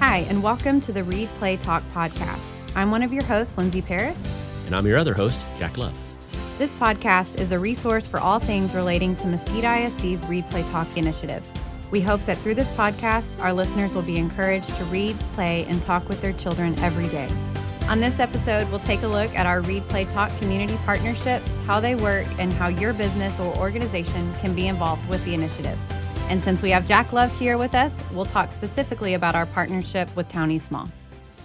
Hi, and welcome to the Read Play Talk podcast. I'm one of your hosts, Lindsay Paris. And I'm your other host, Jack Love. This podcast is a resource for all things relating to Mesquite ISD's Read Play Talk initiative. We hope that through this podcast, our listeners will be encouraged to read, play, and talk with their children every day. On this episode, we'll take a look at our Read Play Talk community partnerships, how they work, and how your business or organization can be involved with the initiative. And since we have Jack Love here with us, we'll talk specifically about our partnership with Town East Mall.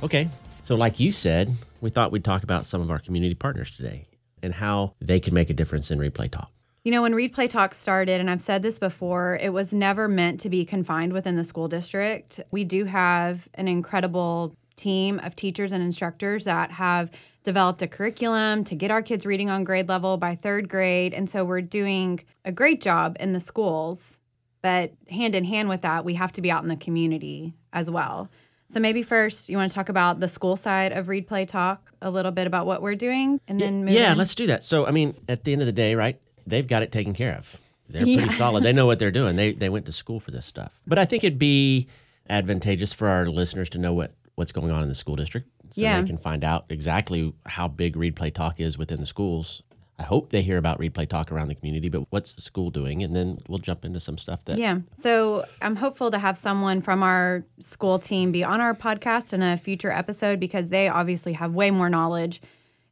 Okay. So, like you said, we thought we'd talk about some of our community partners today and how they can make a difference in Read Play Talk. You know, when Read Play Talk started, and I've said this before, it was never meant to be confined within the school district. We do have an incredible team of teachers and instructors that have developed a curriculum to get our kids reading on grade level by third grade. And so we're doing a great job in the schools. But hand in hand with that, we have to be out in the community as well. So maybe first you want to talk about the school side of Read Play Talk, a little bit about what we're doing, and then move yeah, let's do that. So, I mean, at the end of the day, right? They've got it taken care of. They're Yeah. pretty solid. They know what they're doing. They they went to school for this stuff. But I think it'd be advantageous for our listeners to know what what's going on in the school district, so Yeah. they can find out exactly how big Read Play Talk is within the schools. I hope they hear about Read Play Talk around the community, but what's the school doing? And then we'll jump into some stuff that Yeah. So I'm hopeful to have someone from our school team be on our podcast in a future episode because they obviously have way more knowledge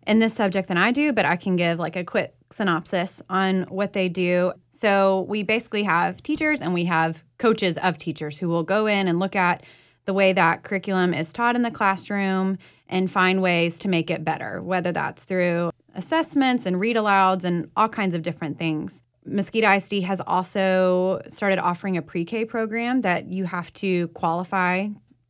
in this subject than I do, but I can give like a quick synopsis on what they do. So we basically have teachers and we have coaches of teachers who will go in and look at the way that curriculum is taught in the classroom and find ways to make it better, whether that's through assessments and read alouds and all kinds of different things. Mesquite ISD has also started offering a pre-K program that you have to qualify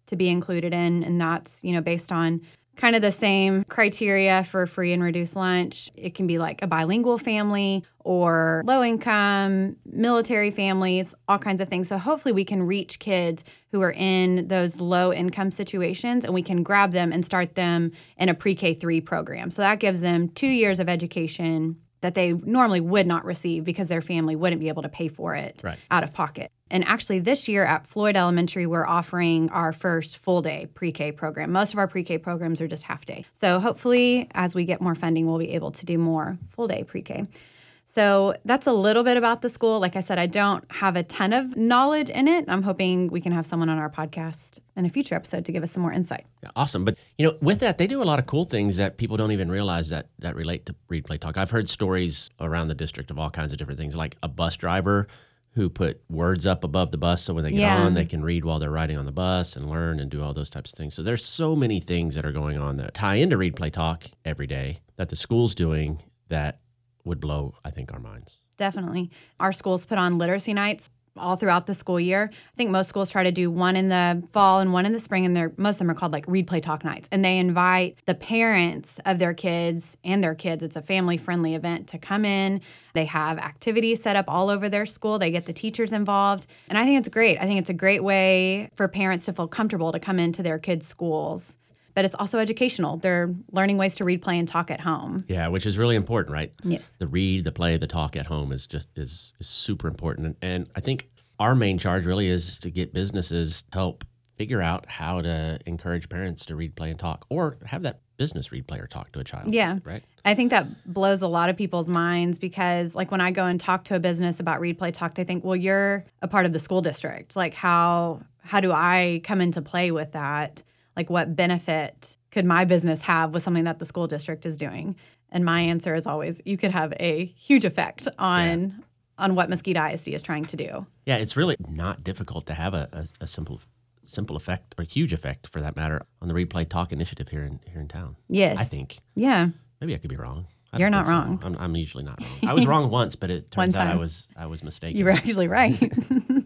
to be included in, and that's you know based on kind of the same criteria for free and reduced lunch. It can be like a bilingual family or low income, military families, all kinds of things. So hopefully we can reach kids who are in those low income situations and we can grab them and start them in a pre-K 3 program. So that gives them 2 years of education that they normally would not receive because their family wouldn't be able to pay for it Right. out of pocket. And actually, this year at Floyd Elementary, we're offering our first full day pre K program. Most of our pre K programs are just half day. So, hopefully, as we get more funding, we'll be able to do more full day pre K. So, that's a little bit about the school. Like I said, I don't have a ton of knowledge in it. I'm hoping we can have someone on our podcast in a future episode to give us some more insight. Awesome. But you know, with that, they do a lot of cool things that people don't even realize that that relate to read play talk. I've heard stories around the district of all kinds of different things, like a bus driver who put words up above the bus so when they get Yeah. on, they can read while they're riding on the bus and learn and do all those types of things. So there's so many things that are going on that tie into read play talk every day that the school's doing that would blow, I think, our minds. Definitely. Our schools put on literacy nights all throughout the school year. I think most schools try to do one in the fall and one in the spring, and they're most of them are called like read, play, talk nights. And they invite the parents of their kids and their kids. It's a family friendly event to come in. They have activities set up all over their school. They get the teachers involved. And I think it's great. I think it's a great way for parents to feel comfortable to come into their kids' schools. But it's also educational. They're learning ways to read, play, and talk at home. Yeah, which is really important, right? Yes. the read, the play, the talk at home is just is is super important. And, and I think our main charge really is to get businesses to help figure out how to encourage parents to read, play, and talk, or have that business read, play, or talk to a child. Yeah. Right. I think that blows a lot of people's minds because, like, when I go and talk to a business about Read Play Talk, they think, "Well, you're a part of the school district. Like, how how do I come into play with that? Like, what benefit could my business have with something that the school district is doing?" And my answer is always, "You could have a huge effect on on what Mesquite ISD is trying to do." Yeah, it's really not difficult to have a, a, a simple simple effect or huge effect for that matter on the read play talk initiative here in here in town. Yes. I think Yeah. maybe I could be wrong. I You're not so. wrong. I'm, I'm usually not wrong. I was wrong once, but it turns out I was I was mistaken. You were actually right.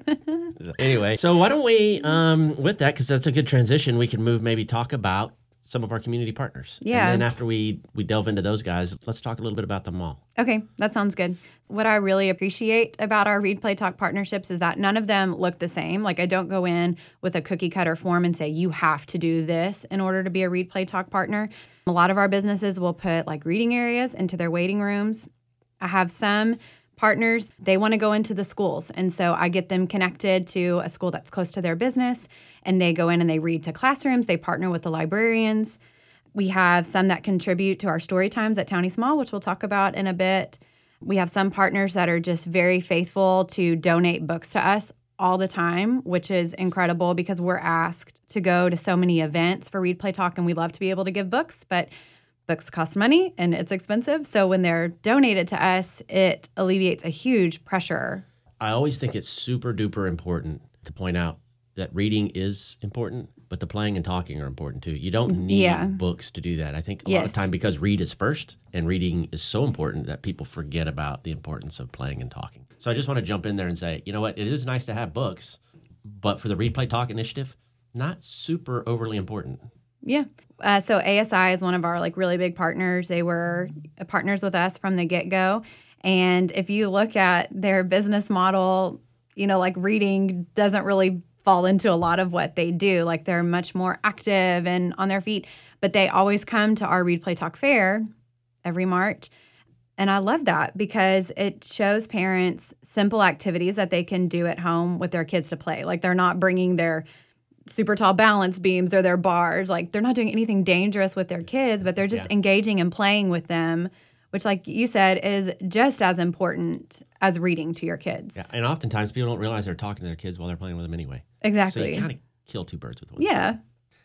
anyway, so why don't we, um, with that, because that's a good transition, we can move maybe talk about some of our community partners. Yeah. And then after we we delve into those guys, let's talk a little bit about the mall. Okay, that sounds good. What I really appreciate about our Read Play Talk partnerships is that none of them look the same. Like, I don't go in with a cookie cutter form and say, you have to do this in order to be a Read Play Talk partner. A lot of our businesses will put like reading areas into their waiting rooms. I have some partners, they want to go into the schools. And so I get them connected to a school that's close to their business and they go in and they read to classrooms, they partner with the librarians. We have some that contribute to our story times at Town East Mall, which we'll talk about in a bit. We have some partners that are just very faithful to donate books to us all the time, which is incredible because we're asked to go to so many events for Read Play Talk and we love to be able to give books, but books cost money and it's expensive. So when they're donated to us, it alleviates a huge pressure. I always think it's super duper important to point out that reading is important, but the playing and talking are important too. You don't need Yeah. books to do that. I think a lot of time because read is first and reading is so important that people forget about the importance of playing and talking. So I just want to jump in there and say, you know what? It is nice to have books, but for the Read Play Talk initiative, not super overly important. Yeah. Uh, so ASI is one of our like really big partners. They were partners with us from the get go. And if you look at their business model, you know, like reading doesn't really fall into a lot of what they do. Like they're much more active and on their feet, but they always come to our Read Play Talk Fair every March. And I love that because it shows parents simple activities that they can do at home with their kids to play. Like they're not bringing their super tall balance beams or their bars. Like they're not doing anything dangerous with their kids, but they're just Yeah. engaging and playing with them, which, like you said, is just as important as reading to your kids. Yeah, and oftentimes people don't realize they're talking to their kids while they're playing with them anyway. Exactly. So you kind of kill two birds with one. yeah.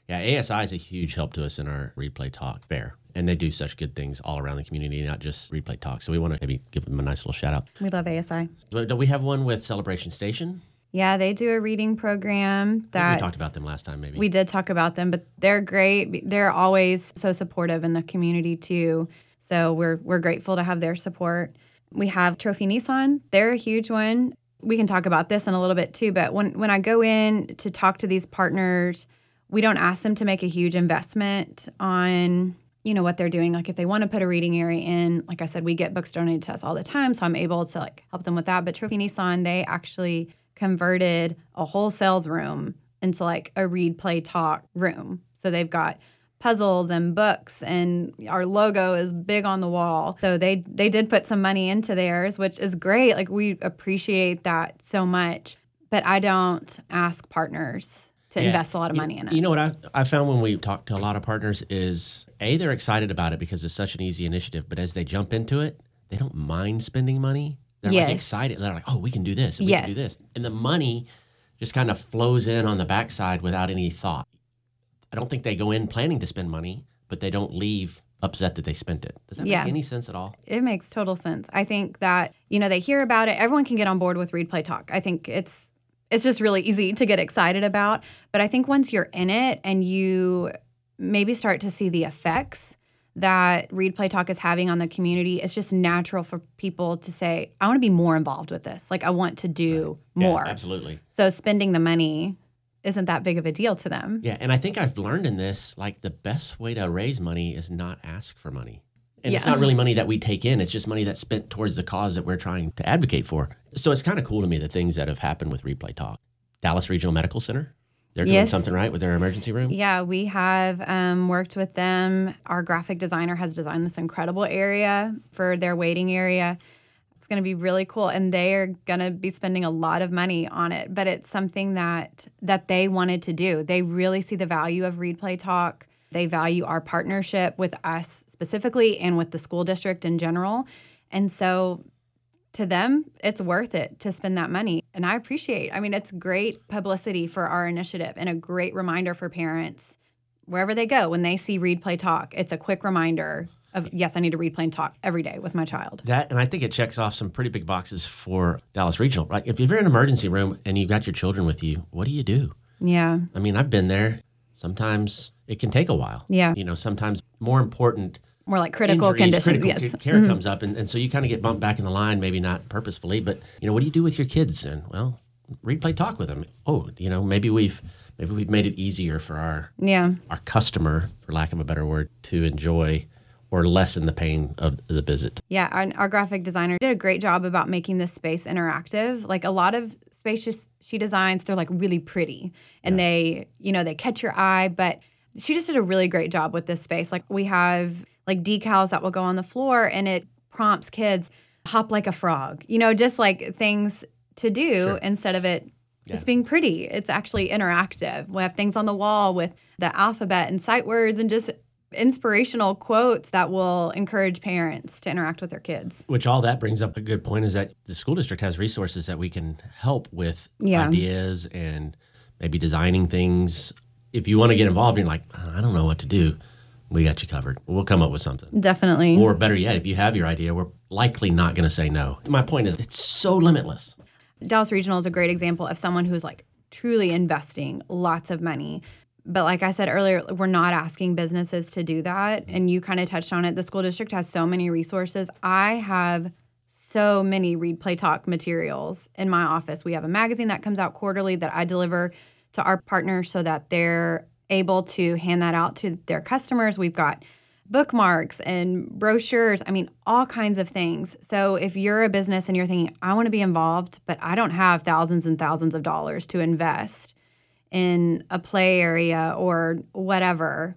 Yeah, ASI is a huge help to us in our read play talk fair. And they do such good things all around the community, not just read play talk. So we want to maybe give them a nice little shout out. We love ASI. So do we have one with Celebration Station? Yeah, they do a reading program that we talked about them last time, maybe. We did talk about them, but they're great. They're always so supportive in the community too. So we're we're grateful to have their support. We have Trophy Nissan. They're a huge one. We can talk about this in a little bit too, but when when I go in to talk to these partners, we don't ask them to make a huge investment on you know what they're doing like if they want to put a reading area in like i said we get books donated to us all the time so i'm able to like help them with that but trophy nissan they actually converted a whole sales room into like a read play talk room so they've got puzzles and books and our logo is big on the wall so they they did put some money into theirs which is great like we appreciate that so much but i don't ask partners to Yeah. invest a lot of You- money in it You know what I, I found when we talk to a lot of partners is A, they're excited about it because it's such an easy initiative. But as they jump into it, they don't mind spending money. They're like Yes. excited. They're like, oh, we can do this. We can do this. And the money just kind of flows in on the backside without any thought. I don't think they go in planning to spend money, but they don't leave upset that they spent it. Does that Yeah. make any sense at all? It makes total sense. I think that, you know, they hear about it. Everyone can get on board with Read Play Talk. I think it's it's just really easy to get excited about. But I think once you're in it and you maybe start to see the effects that Read Play Talk is having on the community, it's just natural for people to say, I want to be more involved with this. Like I want to do Yeah, more. absolutely. So spending the money isn't that big of a deal to them. Yeah, and I think I've learned in this like the best way to raise money is not ask for money. And it's not really money that we take in, it's just money that's spent towards the cause that we're trying to advocate for. So it's kind of cool to me the things that have happened with Read Play Talk. Dallas Regional Medical Center, they're doing Yes. something right with their emergency room. Yeah, we have um, worked with them. Our graphic designer has designed this incredible area for their waiting area. It's going to be really cool, and they are going to be spending a lot of money on it. But it's something that that they wanted to do. They really see the value of Read Play Talk. They value our partnership with us specifically and with the school district in general. And so to them, it's worth it to spend that money. And I appreciate. I mean, it's great publicity for our initiative and a great reminder for parents wherever they go when they see read play talk. It's a quick reminder of yes, I need to read play and talk every day with my child. That and I think it checks off some pretty big boxes for Dallas Regional. Like if you're in an emergency room and you've got your children with you, what do you do? Yeah. I mean, I've been there. Sometimes it can take a while. Yeah. You know, sometimes more important More like critical injuries, conditions. critical yes. ca- care mm-hmm. comes up, and, and so you kind of get bumped back in the line, maybe not purposefully, but you know, what do you do with your kids? And well, read, play, talk with them. Oh, you know, maybe we've maybe we've made it easier for our Yeah. our customer, for lack of a better word, to enjoy or lessen the pain of the visit. Yeah, our, our graphic designer did a great job about making this space interactive. Like a lot of spaces she designs, they're like really pretty and they, you know, they catch your eye, but she just did a really great job with this space. Like we have like decals that will go on the floor and it prompts kids hop like a frog. You know, just like things to do Sure. instead of it Yeah. just being pretty. It's actually interactive. We have things on the wall with the alphabet and sight words and just inspirational quotes that will encourage parents to interact with their kids. Which all that brings up a good point is that the school district has resources that we can help with Yeah. ideas and maybe designing things. If you want to get involved, and you're like, "Uh, I don't know what to do. We got you covered. We'll come up with something. Definitely. Or better yet, if you have your idea, we're likely not going to say no. My point is, it's so limitless. Dallas Regional is a great example of someone who's like truly investing lots of money. But like I said earlier, we're not asking businesses to do that. And you kind of touched on it. The school district has so many resources. I have so many read, play, talk materials in my office. We have a magazine that comes out quarterly that I deliver to our partners so that they're able to hand that out to their customers. We've got bookmarks and brochures. I mean, all kinds of things. So if you're a business and you're thinking, I want to be involved, but I don't have thousands and thousands of dollars to invest in a play area or whatever,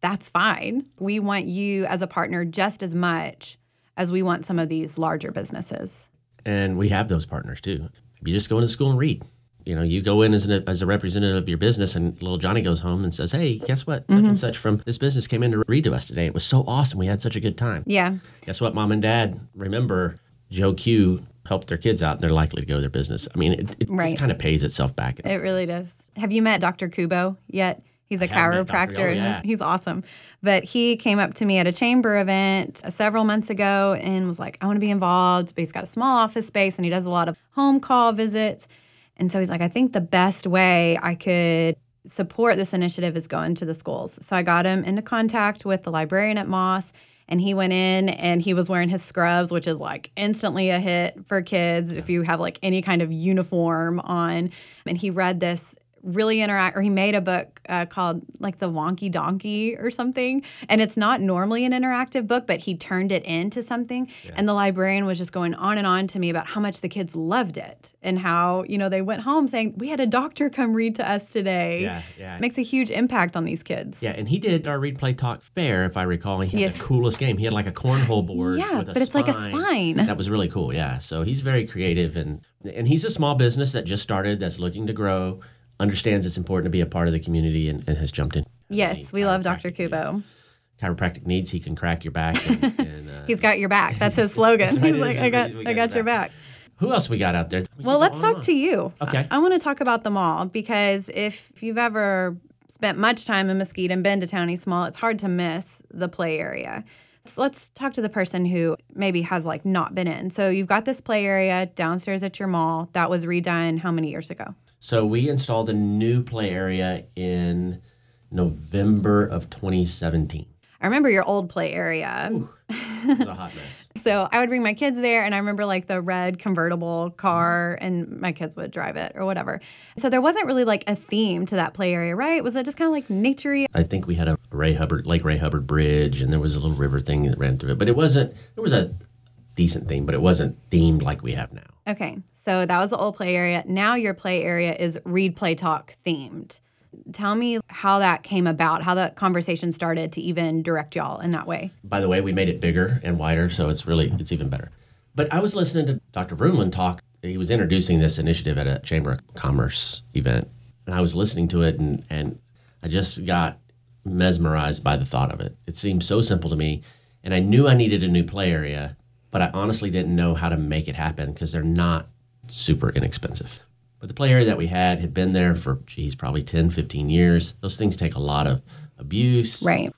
that's fine. We want you as a partner just as much as we want some of these larger businesses. And we have those partners too. You just go into school and read. You know, you go in as, an, as a representative of your business, and little Johnny goes home and says, Hey, guess what? Such and such from this business came in to read to us today. It was so awesome. We had such a good time. Yeah. Guess what, mom and dad? Remember, Joe Q helped their kids out and they're likely to go to their business. I mean, it, it Right. just kind of pays itself back. It really does. Have you met Dr. Kubo yet? He's a have met Dr. chiropractor Oh, and yeah. he's, he's awesome. But he came up to me at a chamber event uh, several months ago and was like, I want to be involved. But he's got a small office space and he does a lot of home call visits. And so he's like, I think the best way I could support this initiative is going to the schools. So I got him into contact with the librarian at Moss. And he went in and he was wearing his scrubs, which is like instantly a hit for kids if you have like any kind of uniform on. And he read this really interact, or he made a book uh, called like The Wonky Donkey or something. And it's not normally an interactive book, but he turned it into something. And the librarian was just going on and on to me about how much the kids loved it and how, you know, they went home saying, We had a doctor come read to us today. Yeah, yeah. It makes a huge impact on these kids. Yeah, and he did our read play talk fair, if I recall. He had Yes. the coolest game. He had like a cornhole board. Yeah, with a but it's like a spine. spine. That was really cool. Yeah, so he's very creative and and he's a small business that just started, that's looking to grow, understands it's important to be a part of the community, and, and has jumped in. Yes, we love Dr. chiropractic needs. Kubo. Chiropractic needs, he can crack your back. And, and, uh, He's got your back. That's his slogan. That's He's like. I got, I got your back. who else we got out there? We Well, let's talk on. to you. Okay. I, want to talk about the mall because if you've ever spent much time in Mesquite and been to Town East Mall, it's hard to miss the play area. So let's talk to the person who maybe has like not been in. So you've got this play area downstairs at your mall that was redone how many years ago? So we installed a new play area in November of 2017. I remember your old play area. It was a hot mess. So I would bring my kids there, and I remember like the red convertible car, and my kids would drive it or whatever. So there wasn't really like a theme to that play area, right? Was it just kind of like naturey? I think we had a Ray Hubbard, Lake Ray Hubbard Bridge, and there was a little river thing that ran through it. But it wasn't. There was a decent theme, but it wasn't themed like we have now. Okay, so that was the old play area. Now your play area is read, play, talk themed. Tell me how that came about, how that conversation started to even direct y'all in that way. By the way, we made it bigger and wider, so it's really it's even better. But I was listening to Dr. Vroonland talk. He was introducing this initiative at a Chamber of Commerce event, and I was listening to it, and and I just got mesmerized by the thought of it. It seemed so simple to me, and I knew I needed a new play area, but I honestly didn't know how to make it happen because they're not super inexpensive. But the play area that we had had been there for, geez, probably 10, 15 years. Those things take a lot of abuse Right.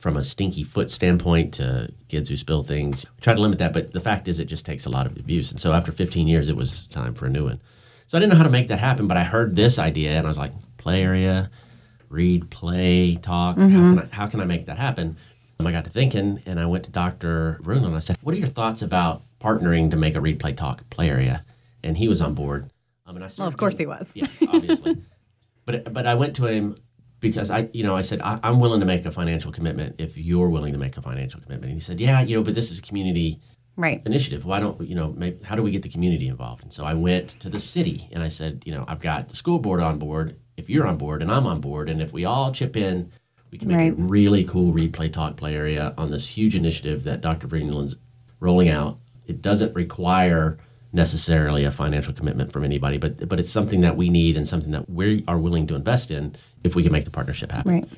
from a stinky foot standpoint to kids who spill things. We try to limit that, but the fact is, it just takes a lot of abuse. And so after 15 years, it was time for a new one. So I didn't know how to make that happen, but I heard this idea and I was like, play area, read, play, talk. How, mm-hmm. can I, how can I make that happen? I got to thinking and I went to Dr. Bruno and I said, What are your thoughts about partnering to make a read, play, talk play area? And he was on board. Um, and I Well, of course he was. yeah, obviously. but but I went to him because I you know I said I, I'm willing to make a financial commitment if you're willing to make a financial commitment. And he said, yeah, you know, but this is a community Right. initiative. Why don't you know? Maybe, how do we get the community involved? And so I went to the city and I said, you know, I've got the school board on board. If you're on board and I'm on board, and if we all chip in, we can make a really cool read play talk, play area on this huge initiative that Dr. Vroonland's rolling out It doesn't require necessarily a financial commitment from anybody, but but it's something that we need and something that we are willing to invest in if we can make the partnership happen. Right.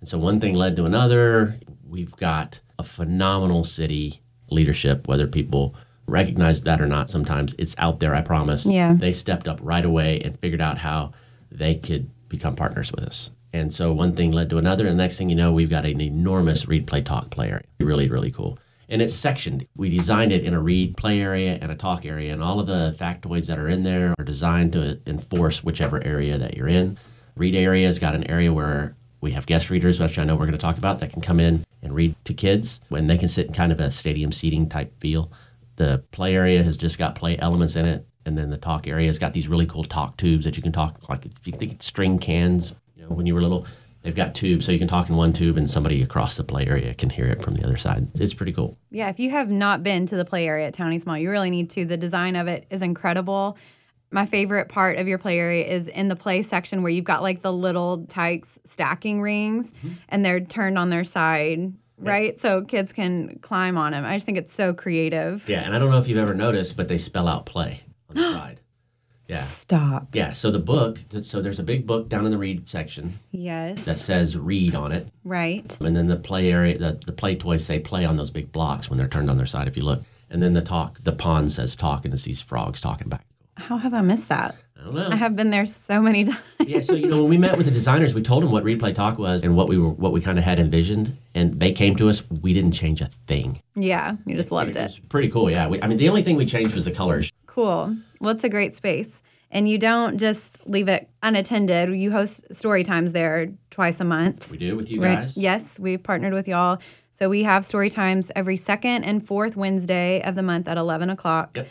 And so one thing led to another. We've got a phenomenal city leadership, whether people recognize that or not sometimes it's out there i promise Yeah. they stepped up right away and figured out how they could become partners with us and so one thing led to another and the next thing you know we've got an enormous read play talk play area really really cool and it's sectioned we designed it in a read play area and a talk area and all of the factoids that are in there are designed to enforce whichever area that you're in read area's got an area where we have guest readers, which I know we're going to talk about, that can come in and read to kids when they can sit in kind of a stadium seating type feel. The play area has just got play elements in it, and then the talk area has got these really cool talk tubes that you can talk like if you think it's string cans. Know, when you were little, they've got tubes so you can talk in one tube, and somebody across the play area can hear it from the other side. It's pretty cool. Yeah, if you have not been to the play area at Town East Mall, you really need to. The design of it is incredible. My favorite part of your play area is in the play section where you've got like the little tykes stacking rings mm-hmm. and they're turned on their side, right? So kids can climb on them. I just think it's so creative. Yeah, and I don't know if you've ever noticed, but they spell out play on the side. Yeah. Stop. Yeah, so the book, so there's a big book down in the read section Yes. that says read on it. right. And then the play area, the, the play toys say play on those big blocks when they're turned on their side, if you look. And then the talk, the pond says talk, and it's these frogs talking back. How have I missed that? I don't know. I have been there so many times. yeah, so you know when we met with the designers, we told them what read play talk was and what we were, what we kind of had envisioned, and they came to us. We didn't change a thing. Yeah, you just loved it. was pretty cool. Yeah, we, I mean the only thing we changed was the colors. Cool. Well, it's a great space. And you don't just leave it unattended. You host story times there twice a month. We do with you Right. guys. Yes, we've partnered with y'all. So we have story times every second and fourth Wednesday of the month at 11 o'clock. Yep.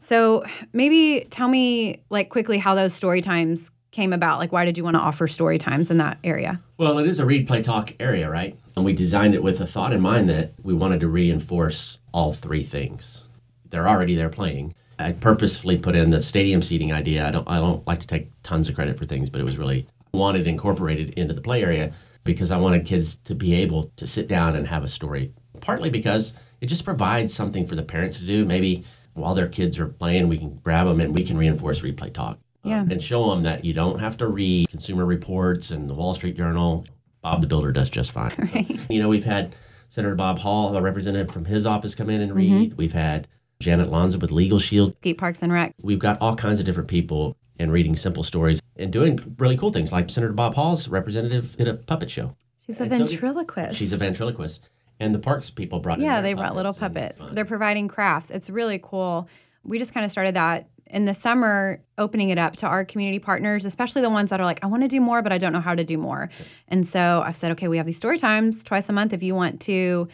So maybe tell me, like, quickly how those story times came about. Like, why did you want to offer story times in that area? Well, it is a read, play, talk area, right? And we designed it with a thought in mind that we wanted to reinforce all three things. They're already there playing. I purposefully put in the stadium seating idea. I don't I don't like to take tons of credit for things, but it was really wanted incorporated into the play area because I wanted kids to be able to sit down and have a story. Partly because it just provides something for the parents to do. Maybe while their kids are playing, we can grab them and we can reinforce read play talk. Yeah. and show them that you don't have to read Consumer Reports and the Wall Street Journal. Bob the Builder does just fine. So, you know, we've had Senator Bob Hall, a representative from his office, come in and Mm-hmm. read. We've had Janet Lanza with Legal Shield. Keep Parks and Rec. We've got all kinds of different people and reading simple stories and doing really cool things. Like Senator Bob Hall's representative did a puppet show. She's a And so ventriloquist. She's a ventriloquist. And the parks people brought Yeah, they brought little puppets and puppets. fun. They're providing crafts. It's really cool. We just kind of started that in the summer, opening it up to our community partners, especially the ones that are like, I want to do more, but I don't know how to do more. And so I've said, okay, we have these story times twice a month. If you want to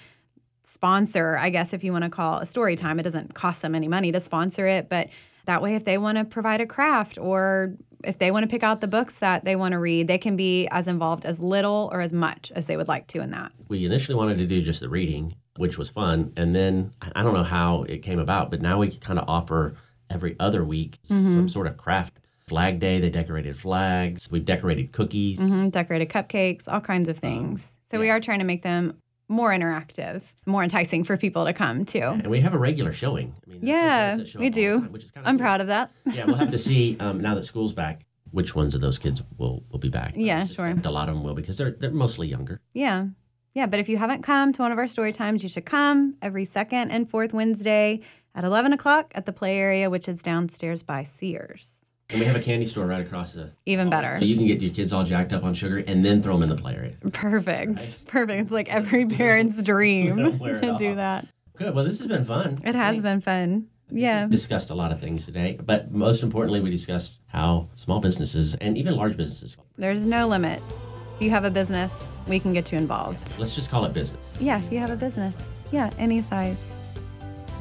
sponsor, I guess if you want to call a story time, it doesn't cost them any money to sponsor it, but that way, if they want to provide a craft or if they want to pick out the books that they want to read, they can be as involved as little or as much as they would like to in that. we initially wanted to do just the reading, which was fun. And then I don't know how it came about, but now we kind of offer every other week Mm-hmm. some sort of craft. Flag Day, they decorated flags. We've decorated cookies. hmm decorated cupcakes, all kinds of things. so we are trying to make them more interactive, more enticing for people to come too. And we have a regular showing. I mean, Yeah, show we up all the do. time, which is kind I'm proud of that. yeah, we'll have to see um, now that school's back which ones of those kids will will be back. Yeah, sure. A lot of them will because they're they're mostly younger. Yeah. Yeah, but if you haven't come to one of our story times, you should come every second and fourth Wednesday at 11 o'clock at the play area, which is downstairs by Sears. And we have a candy store right across the. Even hall, better. So you can get your kids all jacked up on sugar and then throw them in the play area. Perfect. Perfect. It's like every parent's dream to do that. Good. Well, this has been fun. It has been fun. Yeah. We discussed a lot of things today, but most importantly, we discussed how small businesses and even large businesses. There's no limits. If you have a business, we can get you involved. Let's just call it business. Yeah, if you have a business. Yeah, any size.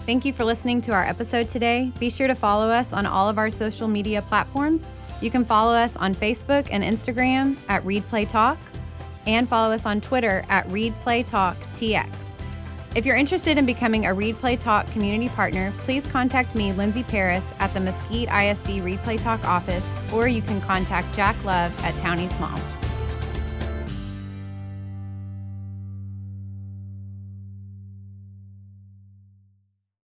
Thank you for listening to our episode today. Be sure to follow us on all of our social media platforms. You can follow us on Facebook and Instagram at Read Play Talk and follow us on Twitter at Read Play Talk TX. If you're interested in becoming a Read Play Talk community partner, please contact me, Lindsay Paris, at the Mesquite ISD Read Play Talk office, or you can contact Jack Love at Town East Mall.